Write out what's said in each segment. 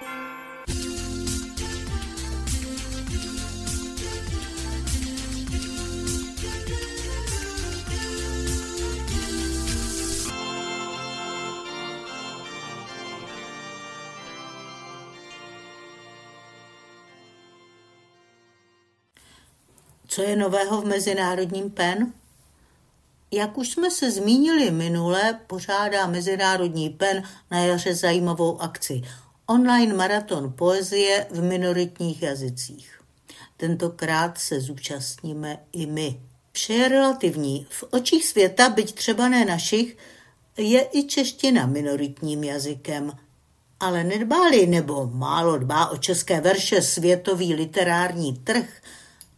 Co je nového v Mezinárodním PEN? Jak už jsme se zmínili minule, pořádá Mezinárodní PEN na jaře zajímavou akci. Online maraton poezie v minoritních jazycích. Tentokrát se zúčastníme i my. Vše je relativní. V očích světa, byť třeba ne našich, je i čeština minoritním jazykem. Ale nedbáli nebo málo dbá o české verše světový literární trh –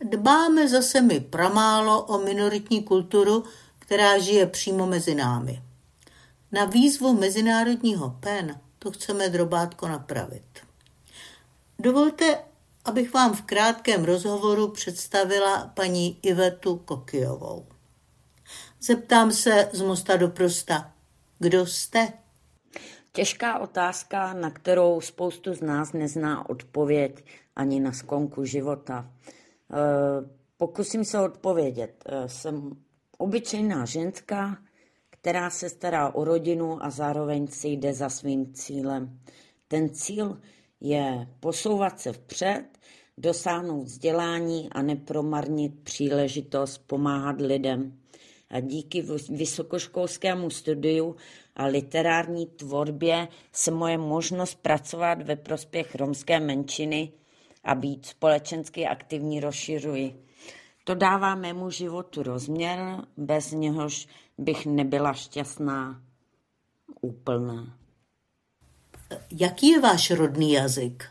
Dbáme zase my pramálo o minoritní kulturu, která žije přímo mezi námi. Na výzvu Mezinárodního PEN to chceme drobátko napravit. Dovolte, abych vám v krátkém rozhovoru představila paní Ivetu Kokijovou. Zeptám se z Mosta do Prosta. Kdo jste? Těžká otázka, na kterou spoustu z nás nezná odpověď ani na skonku života. Eh, pokusím se odpovědět. Eh, jsem obyčejná ženská, která se stará o rodinu a zároveň si jde za svým cílem. Ten cíl je posouvat se vpřed, dosáhnout vzdělání a nepromarnit příležitost pomáhat lidem. A díky vysokoškolskému studiu a literární tvorbě se moje možnost pracovat ve prospěch romské menšiny a být společensky aktivní rozšiřuji. To dává mému životu rozměr, bez něhož bych nebyla šťastná úplná. Jaký je váš rodný jazyk?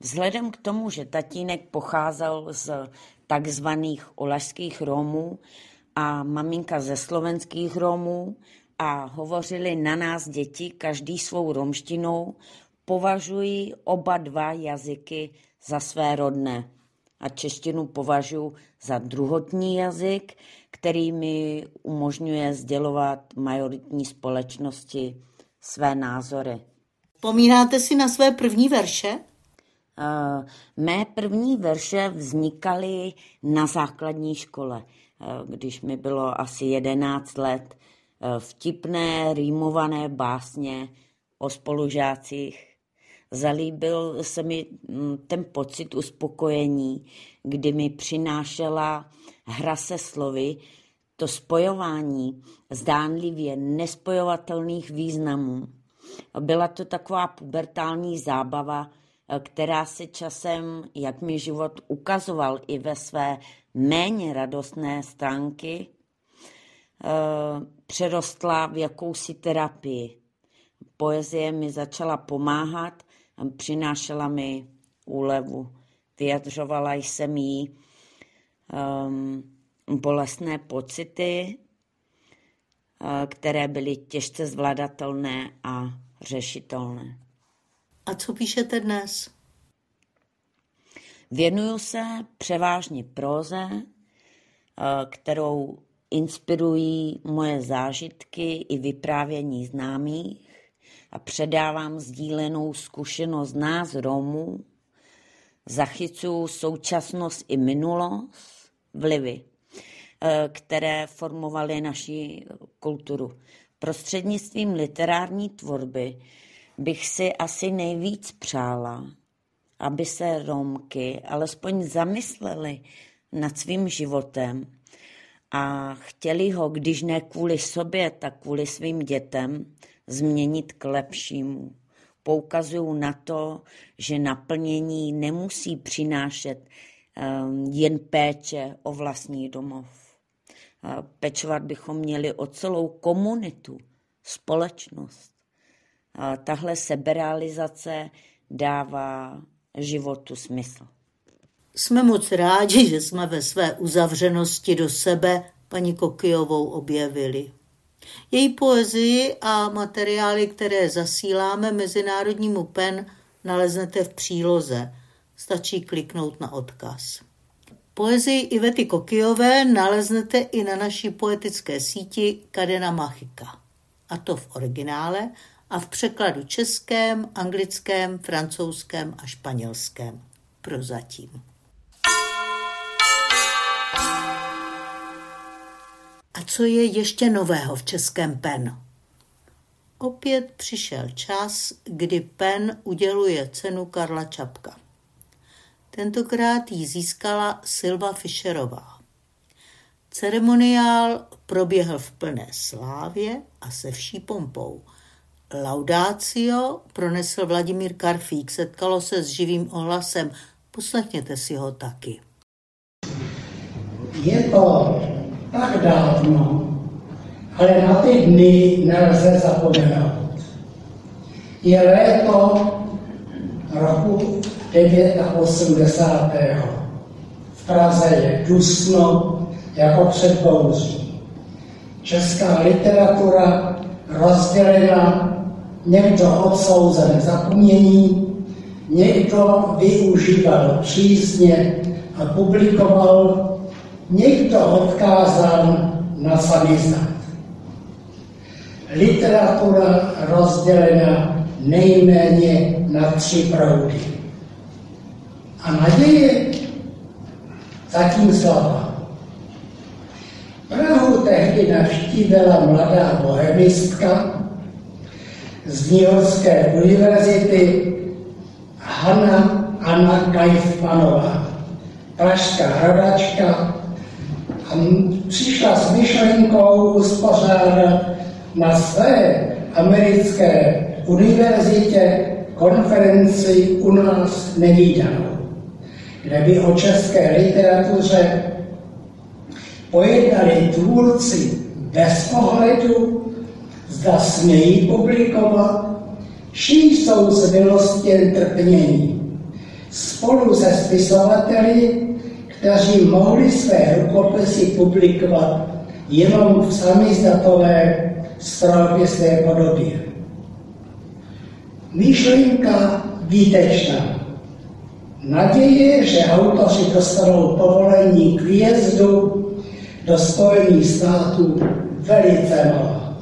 Vzhledem k tomu, že tatínek pocházel z takzvaných olašských Romů a maminka ze slovenských Romů a hovořili na nás děti každý svou romštinou, považuji oba dva jazyky za své rodné a češtinu považuji za druhotní jazyk, který mi umožňuje sdělovat majoritní společnosti své názory. Pomínáte si na své první verše? Uh, mé první verše vznikaly na základní škole, uh, když mi bylo asi 11 let. Uh, vtipné, rýmované básně o spolužácích Zalíbil se mi mm, ten pocit uspokojení, kdy mi přinášela hra se slovy, to spojování zdánlivě nespojovatelných významů. Byla to taková pubertální zábava, která se časem, jak mi život ukazoval i ve své méně radostné stránky, eh, přerostla v jakousi terapii. Poezie mi začala pomáhat přinášela mi úlevu. Vyjadřovala jsem jí um, bolestné pocity, uh, které byly těžce zvladatelné a řešitelné. A co píšete dnes? Věnuju se převážně próze, uh, kterou inspirují moje zážitky i vyprávění známých a předávám sdílenou zkušenost nás Romů, zachycuju současnost i minulost, vlivy, eh, které formovaly naši kulturu. Prostřednictvím literární tvorby bych si asi nejvíc přála, aby se Romky alespoň zamysleli nad svým životem a chtěli ho, když ne kvůli sobě, tak kvůli svým dětem, změnit k lepšímu. Poukazují na to, že naplnění nemusí přinášet um, jen péče o vlastní domov. Pečovat bychom měli o celou komunitu, společnost. Tahle seberealizace dává životu smysl. Jsme moc rádi, že jsme ve své uzavřenosti do sebe paní Kokijovou objevili. Její poezii a materiály, které zasíláme Mezinárodnímu PEN, naleznete v příloze. Stačí kliknout na odkaz. Poezii Ivety Kokijové naleznete i na naší poetické síti Kadena Machika. A to v originále a v překladu českém, anglickém, francouzském a španělském. Prozatím. A co je ještě nového v českém PEN? Opět přišel čas, kdy PEN uděluje cenu Karla Čapka. Tentokrát ji získala Silva Fischerová. Ceremoniál proběhl v plné slávě a se vší pompou. Laudácio pronesl Vladimír Karfík, setkalo se s živým ohlasem. Poslechněte si ho taky. Je to tak dávno, ale na ty dny nelze zapomenout. Je léto roku 89. V Praze je dusno jako před bouří. Česká literatura rozdělena někdo odsouzen k zapomnění, někdo využíval přísně a publikoval, někdo odkázán na samizdat. Literatura rozdělena nejméně na tři proudy. A naděje zatím slabá. Prahu tehdy navštívila mladá bohemistka z New univerzity Hanna Anna Kajfmanová, pražská rodačka, a přišla s myšlenkou uspořádat na své americké univerzitě konferenci u nás nevýdanou, kde by o české literatuře pojednali tvůrci bez ohledu, zda smějí publikovat, či jsou z milosti trpnění. Spolu se spisovateli, kteří mohli své rukopisy publikovat jenom v samizdatové své podobě. Myšlenka výtečná. Naděje, že autoři dostanou povolení k výjezdu do Spojených států velice malá.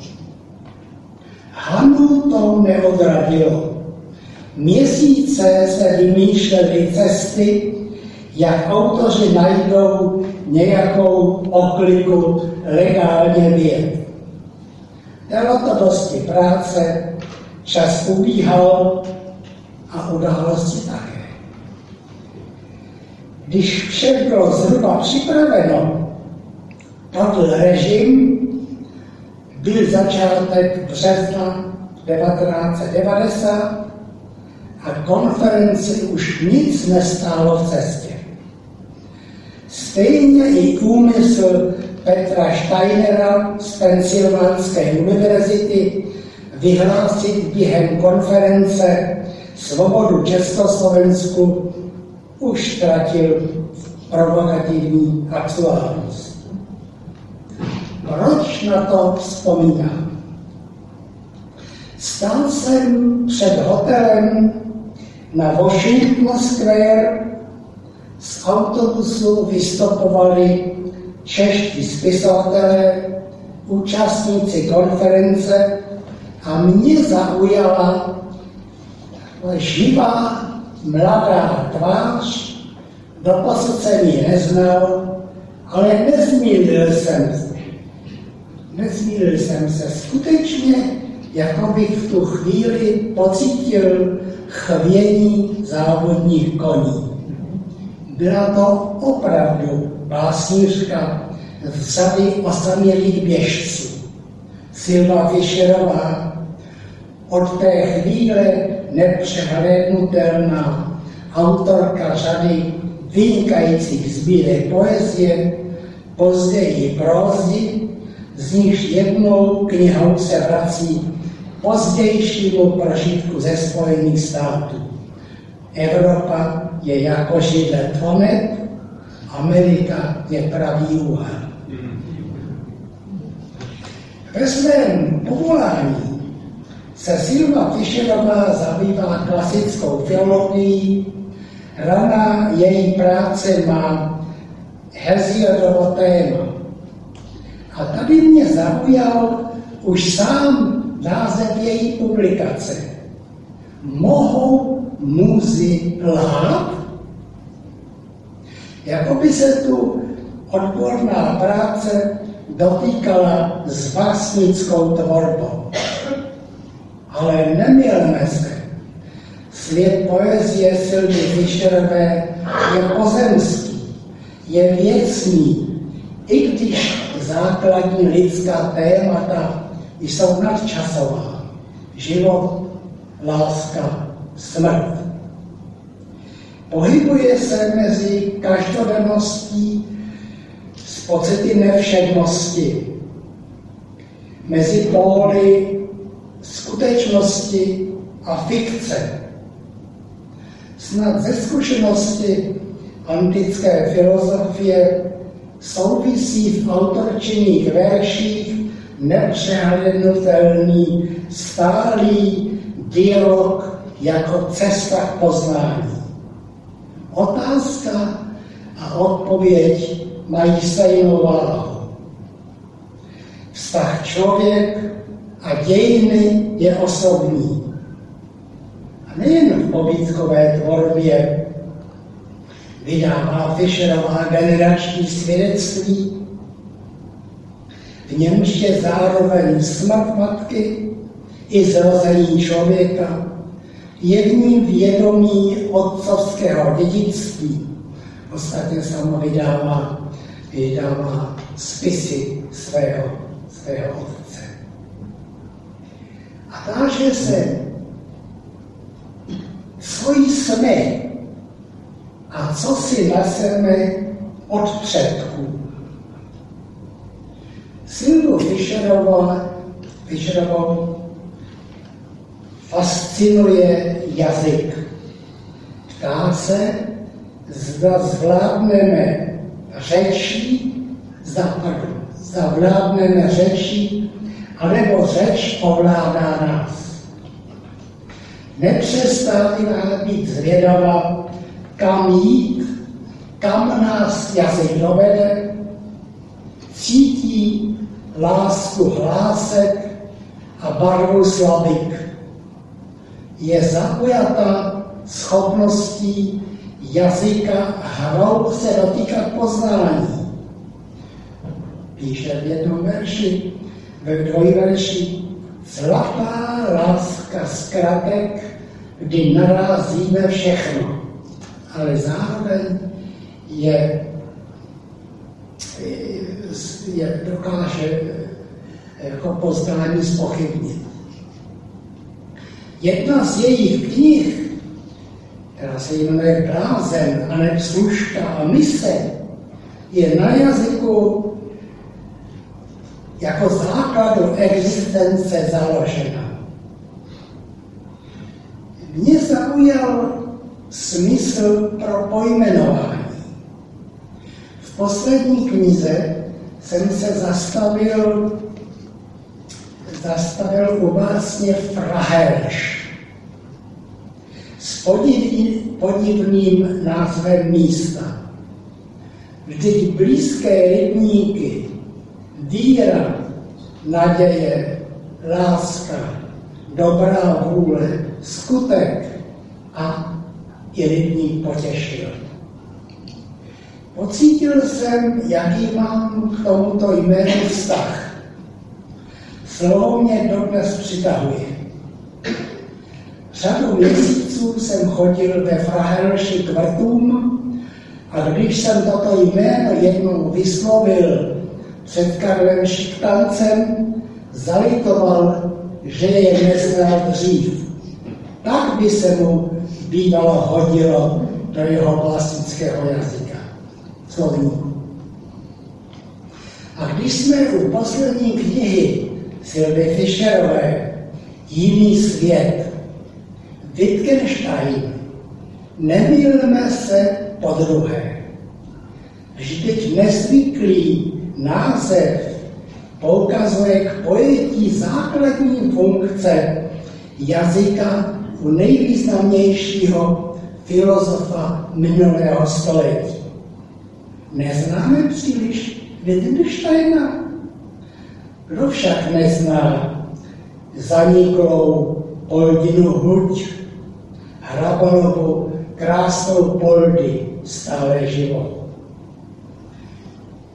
Hanu to neodradilo. Měsíce se vymýšlely cesty, jak autoři najdou nějakou okliku legálně věd. Dalo to dosti práce, čas ubíhal a události také. Když vše bylo zhruba připraveno, padl režim, byl začátek března 1990 a konferenci už nic nestálo v cestě. Stejně i úmysl Petra Steinera z Pensylvánské univerzity vyhlásit během konference svobodu Československu už ztratil provokativní aktuálnost. Proč na to vzpomínám? Stál jsem před hotelem na Washington Square, z autobusu vystopovali čeští spisovatelé, účastníci konference a mě zaujala živá mladá tvář, doposud jsem ji neznal, ale nezmílil jsem se. Nezmílil jsem se skutečně, jako bych v tu chvíli pocítil chvění závodních koní. Byla to opravdu básnířka z řady osamělých běžců. Silva Fischerová od té chvíle nepřehlédnutelná autorka řady vynikajících sbírek poezie, později prózy, z níž jednou knihou se vrací pozdějšímu prožitku ze Spojených států. Evropa je jako židle tvonet, Amerika je pravý úhel. Ve svém povolání se Silva Fischerová zabývá klasickou teologií, Rana její práce má Heziodovo téma. A tady mě zaujal už sám název její publikace. Mohou muzy lhát? Jako by se tu odborná práce dotýkala s básnickou tvorbou. Ale nemilme se. Svět poezie Silvy Fischerové je pozemský, je věcný, i když základní lidská témata jsou nadčasová. Život, láska, smrt. Pohybuje se mezi každodenností s pocity nevšednosti, mezi póly skutečnosti a fikce. Snad ze zkušenosti antické filozofie souvisí v autorčinných verších nepřehlednutelný stálý dialog jako cesta k poznání. Otázka a odpověď mají stejnou váhu. Vztah člověk a dějiny je osobní. A nejen v povídkové tvorbě vydává Fischerová generační svědectví, v němž je zároveň smrt matky i zrození člověka jedním vědomí otcovského dědictví. Ostatně samo vydává, vydává spisy svého, svého otce. A táže se, co jsme a co si neseme od předků. Silvu Fischerovou, Fischerovou fascinuje jazyk. Ptá se, zda zvládneme řeči, zda, pardon, zavládneme řeči, anebo řeč ovládá nás. Nepřestává být zvědavá, kam jít, kam nás jazyk dovede, cítí lásku hlásek a barvu slabik. Je zaujata schopností jazyka hrou se dotýkat poznání. Píše v jednom verši, ve dvojverši, zlatá láska zkratek, kdy narazíme všechno, ale zároveň je, je dokáže jako poznání spochybnit. Jedna z jejich knih, která se jmenuje Blázen a ne služka a mise, je na jazyku jako základu existence založena. Mě zaujal smysl pro pojmenování. V poslední knize jsem se zastavil, zastavil u básně Fraherš s podivným názvem místa. Vždyť blízké rybníky víra, naděje, láska, dobrá vůle, skutek a i rybník potěšil. Pocítil jsem, jaký mám k tomuto jménu vztah. Slovo mě dodnes přitahuje. Řadu měsíců jsem chodil ve Frahelši k vrtům a když jsem toto jméno jednou vyslovil před Karlem Šiktancem zalitoval, že je neznal dřív. Tak by se mu bývalo hodilo do jeho klasického jazyka, slovníku. A když jsme u poslední knihy Silvy Fischerové Jiný svět, Wittgenstein, nemýlme se po druhé. Vždyť nezvyklý název poukazuje k pojetí základní funkce jazyka u nejvýznamnějšího filozofa minulého století. Neznáme příliš Wittgensteina? Kdo však nezná zaniklou Oldinu Huť, Hrabanovu krásnou Poldy, stále život.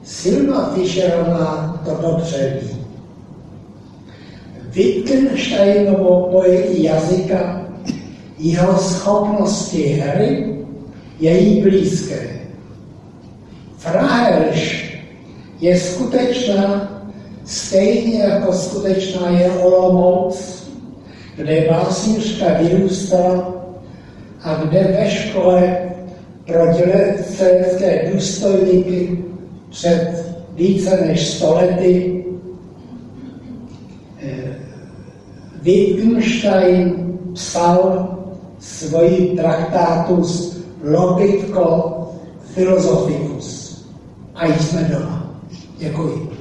Silva Fischerová to dobře ví. Wittgensteinovo pojetí jazyka, jeho schopnosti hry, je jí blízké. Fraherš je skutečná, stejně jako skutečná je Olomouc, kde básnířka vyrůstala a kde ve škole pro dělecké důstojníky před více než stolety eh, Wittgenstein psal svoji traktátus Logitko Philosophicus. A jsme doma. Děkuji.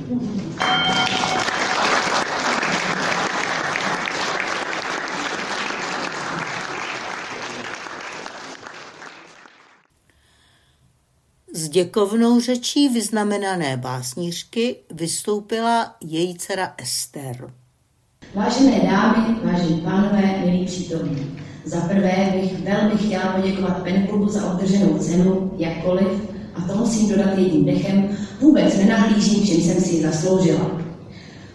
S děkovnou řečí vyznamenané básnířky vystoupila její dcera Ester. Vážené dámy, vážení pánové, milí přítomní. Za prvé bych velmi chtěla poděkovat Penklubu za obdrženou cenu, jakkoliv, a to musím dodat jedním dechem, vůbec nenahlížím, čím jsem si ji zasloužila.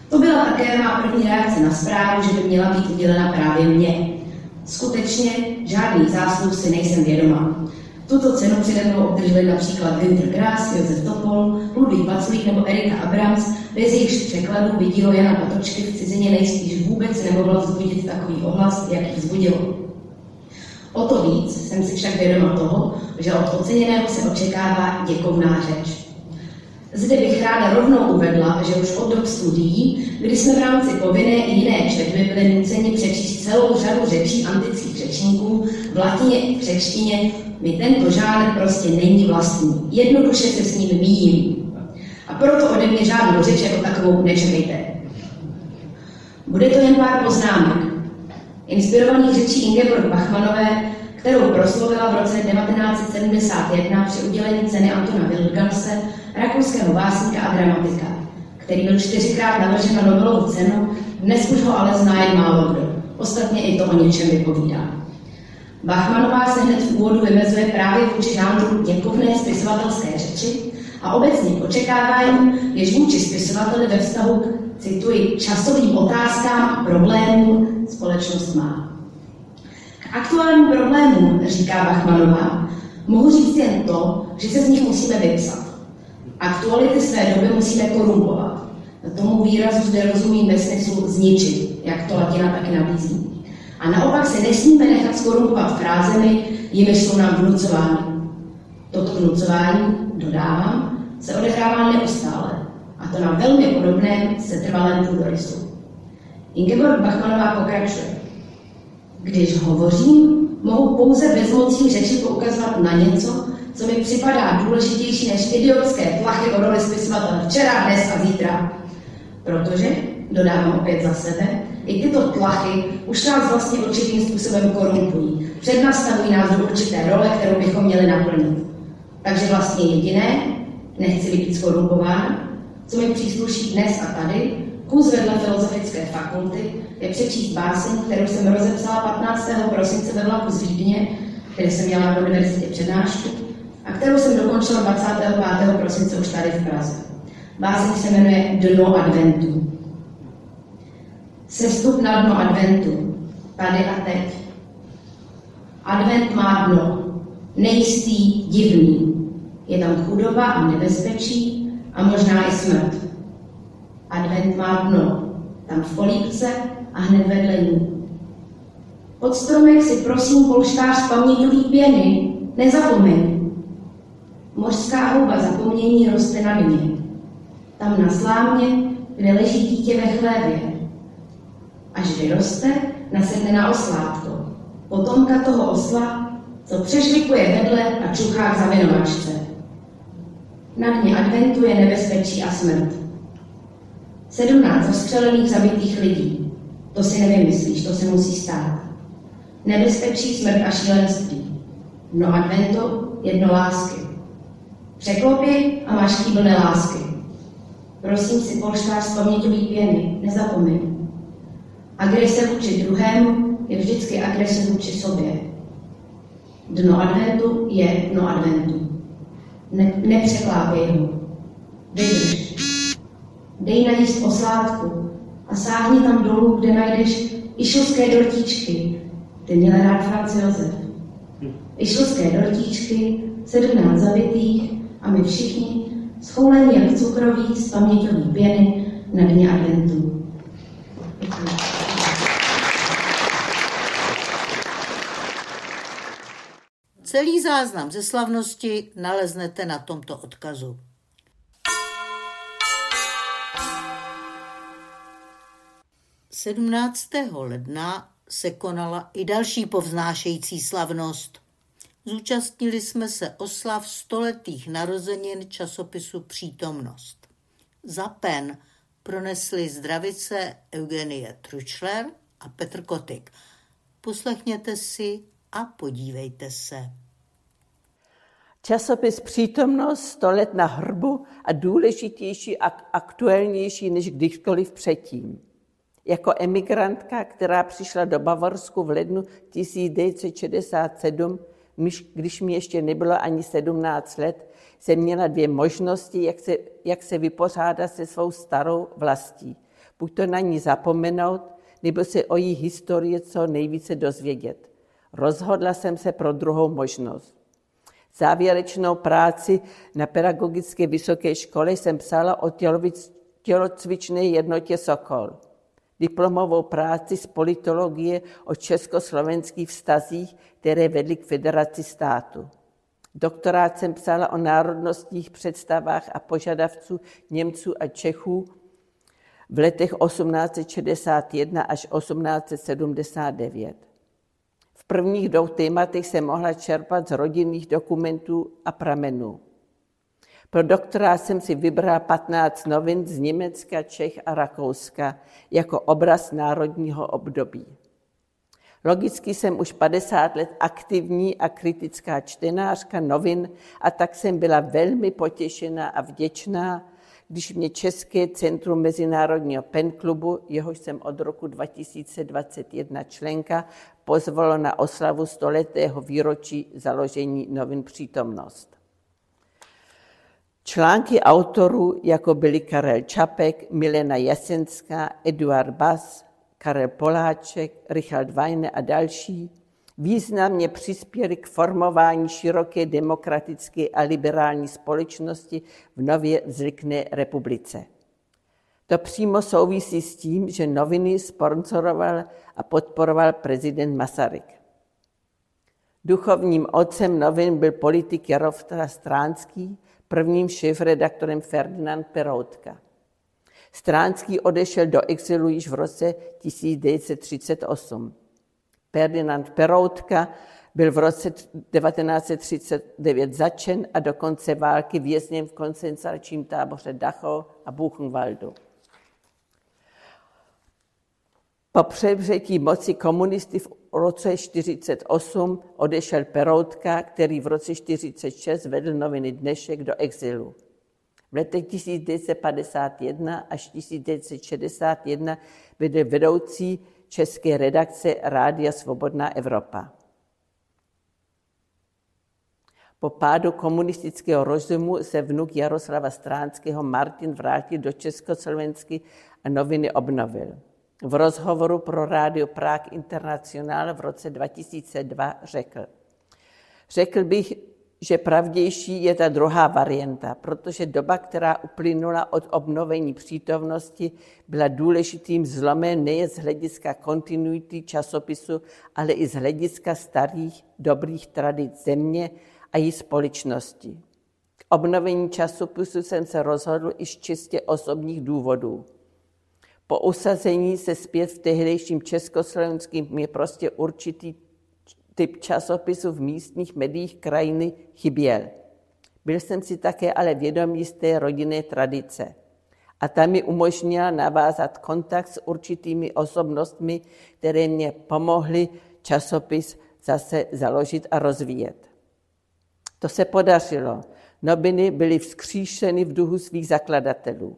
To byla také má první reakce na zprávu, že by měla být udělena právě mně. Skutečně žádný zásluh si nejsem vědoma. Tuto cenu přede mnou obdrželi například Winter Grass, Josef Topol, Ludvík Vaclík nebo Erika Abrams, bez jejichž překladů by dílo Jana Patočky v cizině nejspíš vůbec nemohlo vzbudit takový ohlas, jaký vzbudilo. O to víc jsem si však vědoma toho, že od oceněného se očekává děkovná řeč. Zde bych ráda rovnou uvedla, že už od dob studií, kdy jsme v rámci povinné i jiné četby byli nuceni přečíst celou řadu řečí antických řečníků v latině řečtině, mi tento žánr prostě není vlastní. Jednoduše se s ním míjím. A proto ode mě žádnou řeč jako takovou nečekejte. Bude to jen pár poznámek. Inspirovaných řečí Ingeborg Bachmanové, kterou proslovila v roce 1971 při udělení ceny Antona Wildganse, rakouského básníka a dramatika, který byl čtyřikrát navržen na Nobelovu cenu, dnes už ho ale zná jen málo kdo. Ostatně i to o něčem vypovídá. Bachmanová se hned v úvodu vymezuje právě vůči žánru děkovné spisovatelské řeči a obecně očekávání, jež vůči spisovateli ve vztahu k, cituji, časovým otázkám a problémům společnost má. Aktuálním problémům, říká Bachmanová, mohu říct jen to, že se z nich musíme vypsat. Aktuality své doby musíme korumpovat. Tomu výrazu zde rozumím ve smyslu zničit, jak to latina taky nabízí. A naopak se nesmíme nechat skorumpovat frázemi, jimiž jsou nám vnucovány. Toto vnucování, dodávám, se odehrává neustále, a to na velmi podobném setrvalém půdorysu. Ingeborg Bachmanová pokračuje. Když hovořím, mohu pouze bezmocí řeči poukazovat na něco, co mi připadá důležitější než idiotské plachy o roli spisovatele včera, dnes a zítra. Protože, dodávám opět za sebe, i tyto tlachy už nás vlastně určitým způsobem korumpují. Přednastavují nás do určité role, kterou bychom měli naplnit. Takže vlastně jediné, nechci být skorumpována, co mi přísluší dnes a tady, kus vedle filozofické fakulty, je přečíst báseň, kterou jsem rozepsala 15. prosince ve vlaku z Vídně, kde jsem měla na univerzitě přednášku, a kterou jsem dokončila 25. prosince už tady v Praze. Báseň se jmenuje Dno adventu. Sestup na dno adventu, tady a teď. Advent má dno, nejistý, divný. Je tam chudoba a nebezpečí a možná i smrt. Advent má dno, tam v polípce a hned vedle ní. Pod stromek si prosím polštář paměťový pěny, nezapomeň. Mořská houba zapomnění roste na dně. Tam na slámě, kde leží dítě ve chlévě. Až vyroste, nasedne na oslátko. Potomka toho osla, co přešvikuje vedle a čuchá k zavinovačce. Na dně adventu je nebezpečí a smrt. Sedmnáct zastřelených zabitých lidí. To si nevymyslíš, to se musí stát. Nebezpečí, smrt a šílenství. No advento, jedno lásky. Překlopi a máš kýblné lásky. Prosím si polštář z paměťový pěny, nezapomeň. Agrese vůči druhému je vždycky agrese vůči sobě. Dno adventu je dno adventu. Ne, nepřeklápej ho. Vydrž. Dej najíst oslátku a sáhni tam dolů, kde najdeš išovské dortíčky. Ty měl rád Franz Josef. Išovské dortíčky, sedmnáct zabitých a my všichni schoulení jak cukroví z paměťový pěny na dně adventu. Celý záznam ze slavnosti naleznete na tomto odkazu. Sedmnáctého ledna se konala i další povznášející slavnost. Zúčastnili jsme se oslav stoletých narozenin časopisu Přítomnost. Za pen pronesli zdravice Eugenie Tručler a Petr Kotik. Poslechněte si a podívejte se. Časopis Přítomnost sto let na hrbu a důležitější a aktuálnější než kdykoliv předtím. Jako emigrantka, která přišla do Bavorsku v lednu 1967, když mi ještě nebylo ani 17 let, jsem měla dvě možnosti, jak se, jak se vypořádat se svou starou vlastí. Buď to na ní zapomenout, nebo se o její historii co nejvíce dozvědět. Rozhodla jsem se pro druhou možnost. Závěrečnou práci na pedagogické vysoké škole jsem psala o tělocvičné jednotě Sokol. Diplomovou práci z politologie o československých vztazích, které vedly k federaci státu. Doktorát jsem psala o národnostních představách a požadavců Němců a Čechů v letech 1861 až 1879. V prvních dvou tématech jsem mohla čerpat z rodinných dokumentů a pramenů. Pro doktora jsem si vybrala 15 novin z Německa, Čech a Rakouska jako obraz národního období. Logicky jsem už 50 let aktivní a kritická čtenářka novin a tak jsem byla velmi potěšená a vděčná, když mě České centrum Mezinárodního penklubu, jehož jsem od roku 2021 členka, pozvalo na oslavu stoletého výročí založení novin Přítomnost. Články autorů, jako byli Karel Čapek, Milena Jasenská, Eduard Bas, Karel Poláček, Richard Weine a další, významně přispěli k formování široké demokratické a liberální společnosti v nově vznikné republice. To přímo souvisí s tím, že noviny sponzoroval a podporoval prezident Masaryk. Duchovním otcem novin byl politik Jaroslav Stránský, prvním šéf-redaktorem Ferdinand Peroutka. Stránský odešel do exilu již v roce 1938. Ferdinand Peroutka byl v roce 1939 začen a do konce války vězněn v koncentračním táboře Dachau a Buchenwaldu. Po převzetí moci komunisty v roce 1948 odešel Peroutka, který v roce 1946 vedl noviny Dnešek do exilu. V letech 1951 až 1961 byl vedoucí české redakce Rádia Svobodná Evropa. Po pádu komunistického rozumu se vnuk Jaroslava Stránského Martin vrátil do Československy a noviny obnovil. V rozhovoru pro rádio Prague International v roce 2002 řekl, řekl bych, že pravdější je ta druhá varianta, protože doba, která uplynula od obnovení přítomnosti, byla důležitým zlomem nejen z hlediska kontinuity časopisu, ale i z hlediska starých dobrých tradic země a její společnosti. K obnovení časopisu jsem se rozhodl i z čistě osobních důvodů. Po usazení se zpět v tehdejším československým je prostě určitý typ časopisu v místních médiích krajiny chyběl. Byl jsem si také ale vědomý z té rodinné tradice. A ta mi umožnila navázat kontakt s určitými osobnostmi, které mě pomohly časopis zase založit a rozvíjet. To se podařilo. Noviny byly vzkříšeny v duchu svých zakladatelů.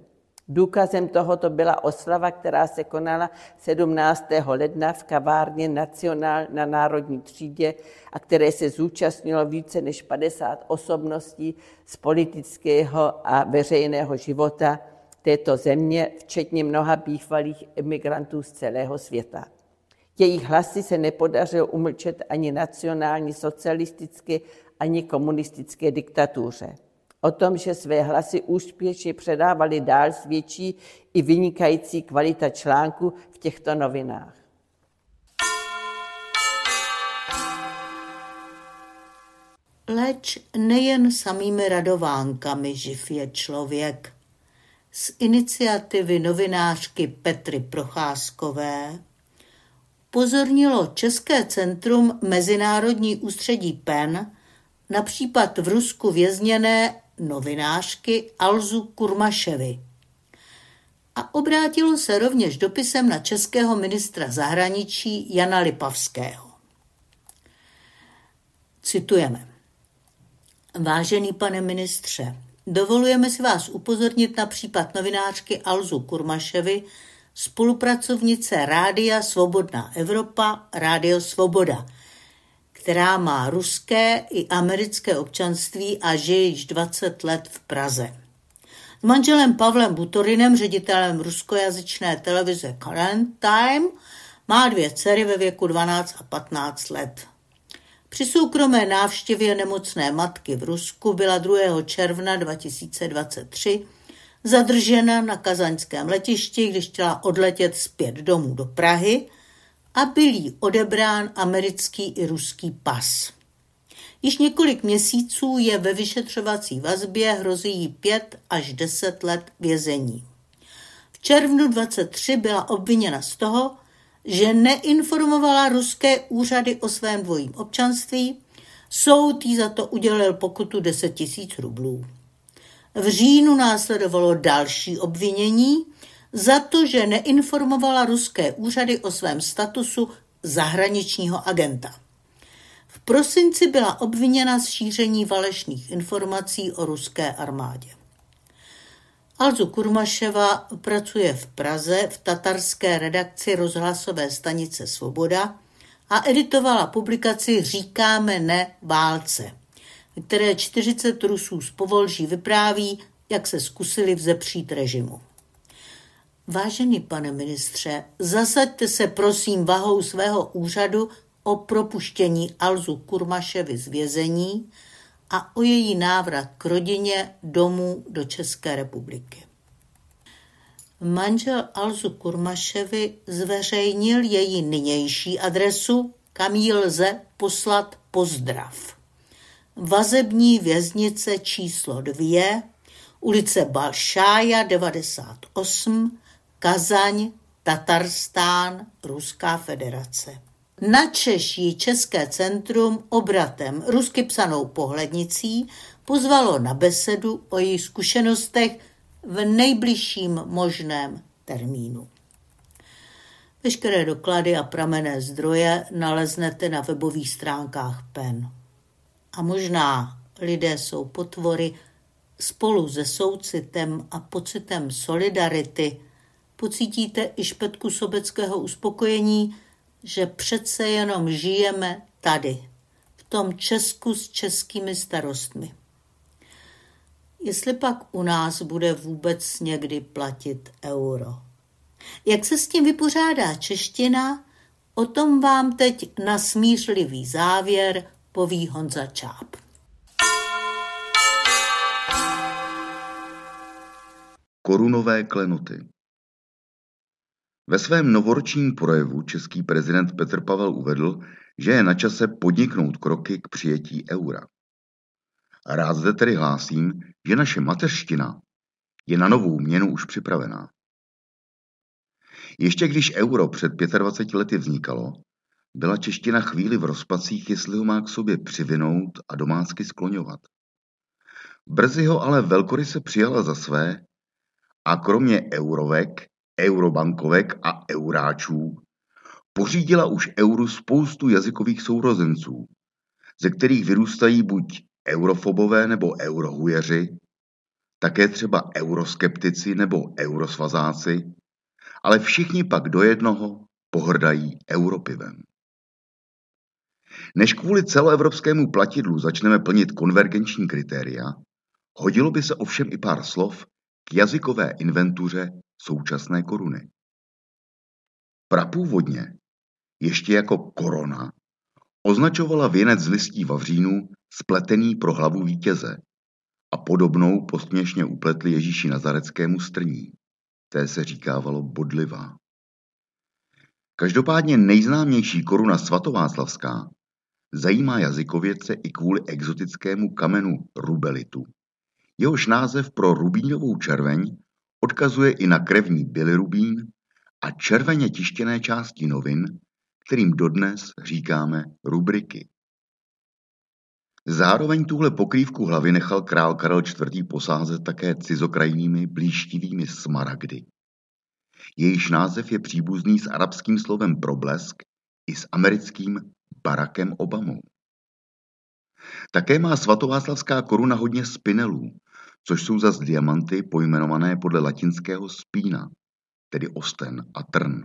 Důkazem tohoto byla oslava, která se konala 17. ledna v kavárně Nacionál na Národní třídě a které se zúčastnilo více než 50 osobností z politického a veřejného života této země, včetně mnoha bývalých emigrantů z celého světa. Jejich hlasy se nepodařilo umlčet ani nacionální socialistické, ani komunistické diktatuře. O tom, že své hlasy úspěšně předávali dál, svědčí i vynikající kvalita článku v těchto novinách. Leč nejen samými radovánkami živ je člověk. Z iniciativy novinářky Petry Procházkové pozornilo České centrum Mezinárodní ústředí PEN na případ v Rusku vězněné novinářky Alzu Kurmaševy. A obrátilo se rovněž dopisem na českého ministra zahraničí Jana Lipavského. Citujeme. Vážený pane ministře, dovolujeme si vás upozornit na případ novinářky Alzu Kurmaševy, spolupracovnice Rádia Svobodná Evropa, Rádio Svoboda – která má ruské i americké občanství a žije již 20 let v Praze. S manželem Pavlem Butorinem, ředitelem ruskojazyčné televize Current Time, má dvě dcery ve věku 12 a 15 let. Při soukromé návštěvě nemocné matky v Rusku byla 2. června 2023 zadržena na kazaňském letišti, když chtěla odletět zpět domů do Prahy – a byl jí odebrán americký i ruský pas. Již několik měsíců je ve vyšetřovací vazbě, hrozí jí pět až deset let vězení. V červnu 23 byla obviněna z toho, že neinformovala ruské úřady o svém dvojím občanství, soud jí za to udělil pokutu 10 tisíc rublů. V říjnu následovalo další obvinění, za to, že neinformovala ruské úřady o svém statusu zahraničního agenta. V prosinci byla obviněna z šíření valešných informací o ruské armádě. Alzu Kurmaševa pracuje v Praze v tatarské redakci rozhlasové stanice Svoboda a editovala publikaci Říkáme ne válce, které 40 Rusů z Povolží vypráví, jak se zkusili vzepřít režimu. Vážený pane ministře, zasaďte se prosím vahou svého úřadu o propuštění Alzu Kurmaševy z vězení a o její návrat k rodině domů do České republiky. Manžel Alzu Kurmaševy zveřejnil její nynější adresu, kam jí lze poslat pozdrav. Vazební věznice číslo 2, ulice Balšája 98, Kazaň, Tatarstán, Ruská federace. Na Češi České centrum obratem rusky psanou pohlednicí pozvalo na besedu o jejich zkušenostech v nejbližším možném termínu. Veškeré doklady a pramené zdroje naleznete na webových stránkách PEN. A možná lidé jsou potvory spolu se soucitem a pocitem solidarity pocítíte i špetku sobeckého uspokojení, že přece jenom žijeme tady, v tom Česku s českými starostmi. Jestli pak u nás bude vůbec někdy platit euro. Jak se s tím vypořádá čeština, o tom vám teď na smířlivý závěr poví Honza Čáp. Korunové klenoty ve svém novoročním projevu český prezident Petr Pavel uvedl, že je na čase podniknout kroky k přijetí eura. A rád zde tedy hlásím, že naše mateřština je na novou měnu už připravená. Ještě když euro před 25 lety vznikalo, byla čeština chvíli v rozpacích, jestli ho má k sobě přivinout a domácky skloňovat. Brzy ho ale velkoryse přijala za své a kromě eurovek eurobankovek a euráčů, pořídila už euru spoustu jazykových sourozenců, ze kterých vyrůstají buď eurofobové nebo eurohujeři, také třeba euroskeptici nebo eurosvazáci, ale všichni pak do jednoho pohrdají europivem. Než kvůli celoevropskému platidlu začneme plnit konvergenční kritéria, hodilo by se ovšem i pár slov k jazykové inventuře současné koruny. Prapůvodně, ještě jako korona, označovala věnec z listí vavřínů spletený pro hlavu vítěze a podobnou posměšně upletli Ježíši Nazareckému strní. Té se říkávalo bodlivá. Každopádně nejznámější koruna svatováclavská zajímá jazykovědce i kvůli exotickému kamenu rubelitu. Jehož název pro rubínovou červeň odkazuje i na krevní bilirubín a červeně tištěné části novin, kterým dodnes říkáme rubriky. Zároveň tuhle pokrývku hlavy nechal král Karel IV. posázet také cizokrajnými blíštivými smaragdy. Jejíž název je příbuzný s arabským slovem problesk i s americkým Barackem Obamou. Také má svatováclavská koruna hodně spinelů, což jsou zas diamanty pojmenované podle latinského spína, tedy osten a trn.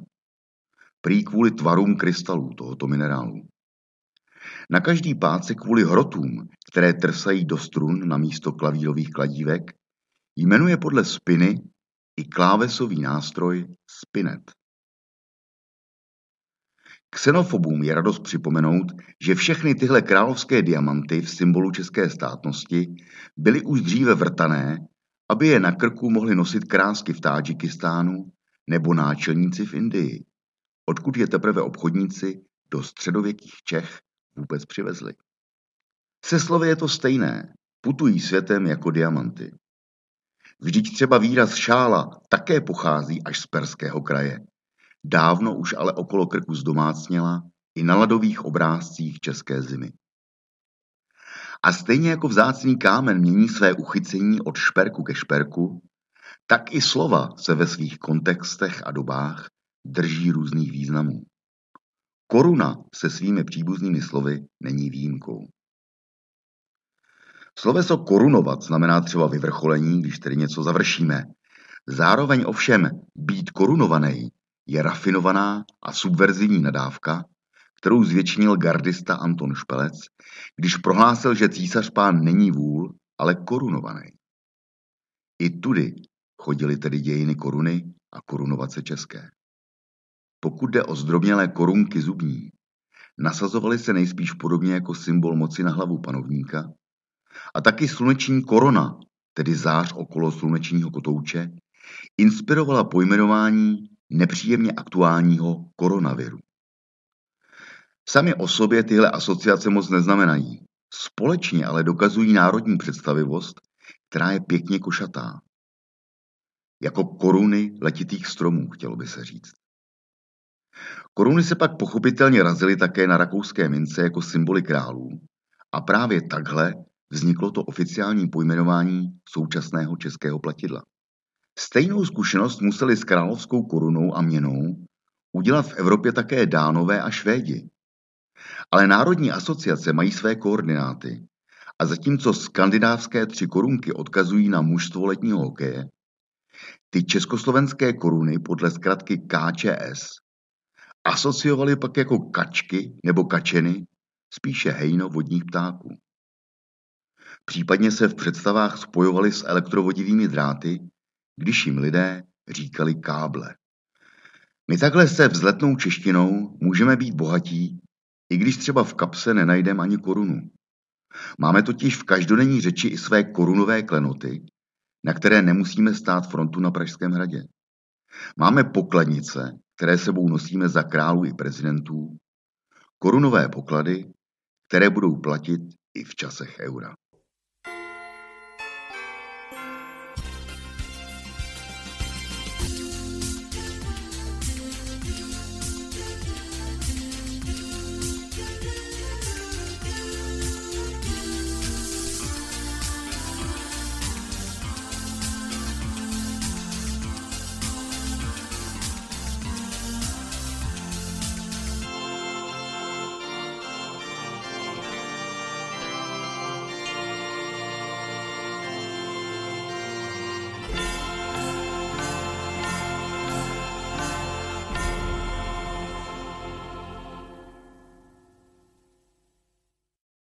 Prý kvůli tvarům krystalů tohoto minerálu. Na každý pád se kvůli hrotům, které trsají do strun na místo klavírových kladívek, jmenuje podle spiny i klávesový nástroj spinet. Xenofobům je radost připomenout, že všechny tyhle královské diamanty v symbolu české státnosti byly už dříve vrtané, aby je na krku mohli nosit krásky v Tádžikistánu nebo náčelníci v Indii, odkud je teprve obchodníci do středověkých Čech vůbec přivezli. Se slovy je to stejné, putují světem jako diamanty. Vždyť třeba výraz šála také pochází až z perského kraje. Dávno už ale okolo krku zdomácněla i na ladových obrázcích české zimy. A stejně jako vzácný kámen mění své uchycení od šperku ke šperku, tak i slova se ve svých kontextech a dobách drží různých významů. Koruna se svými příbuznými slovy není výjimkou. Sloveso korunovat znamená třeba vyvrcholení, když tedy něco završíme. Zároveň ovšem být korunovaný je rafinovaná a subverzivní nadávka, kterou zvětšnil gardista Anton Špelec, když prohlásil, že císař pán není vůl, ale korunovaný. I tudy chodili tedy dějiny koruny a korunovace české. Pokud jde o zdrobnělé korunky zubní, nasazovaly se nejspíš podobně jako symbol moci na hlavu panovníka a taky sluneční korona, tedy zář okolo slunečního kotouče, inspirovala pojmenování nepříjemně aktuálního koronaviru. Sami o sobě tyhle asociace moc neznamenají. Společně ale dokazují národní představivost, která je pěkně košatá. Jako koruny letitých stromů, chtělo by se říct. Koruny se pak pochopitelně razily také na rakouské mince jako symboly králů a právě takhle vzniklo to oficiální pojmenování současného českého platidla. Stejnou zkušenost museli s královskou korunou a měnou udělat v Evropě také Dánové a Švédi. Ale národní asociace mají své koordináty a zatímco skandinávské tři korunky odkazují na mužstvo letního hokeje, ty československé koruny podle zkratky KČS asociovali pak jako kačky nebo kačeny spíše hejno vodních ptáků. Případně se v představách spojovali s elektrovodivými dráty, když jim lidé říkali káble. My takhle se vzletnou češtinou můžeme být bohatí, i když třeba v kapse nenajdeme ani korunu. Máme totiž v každodenní řeči i své korunové klenoty, na které nemusíme stát frontu na Pražském hradě. Máme pokladnice, které sebou nosíme za králů i prezidentů, korunové poklady, které budou platit i v časech eura.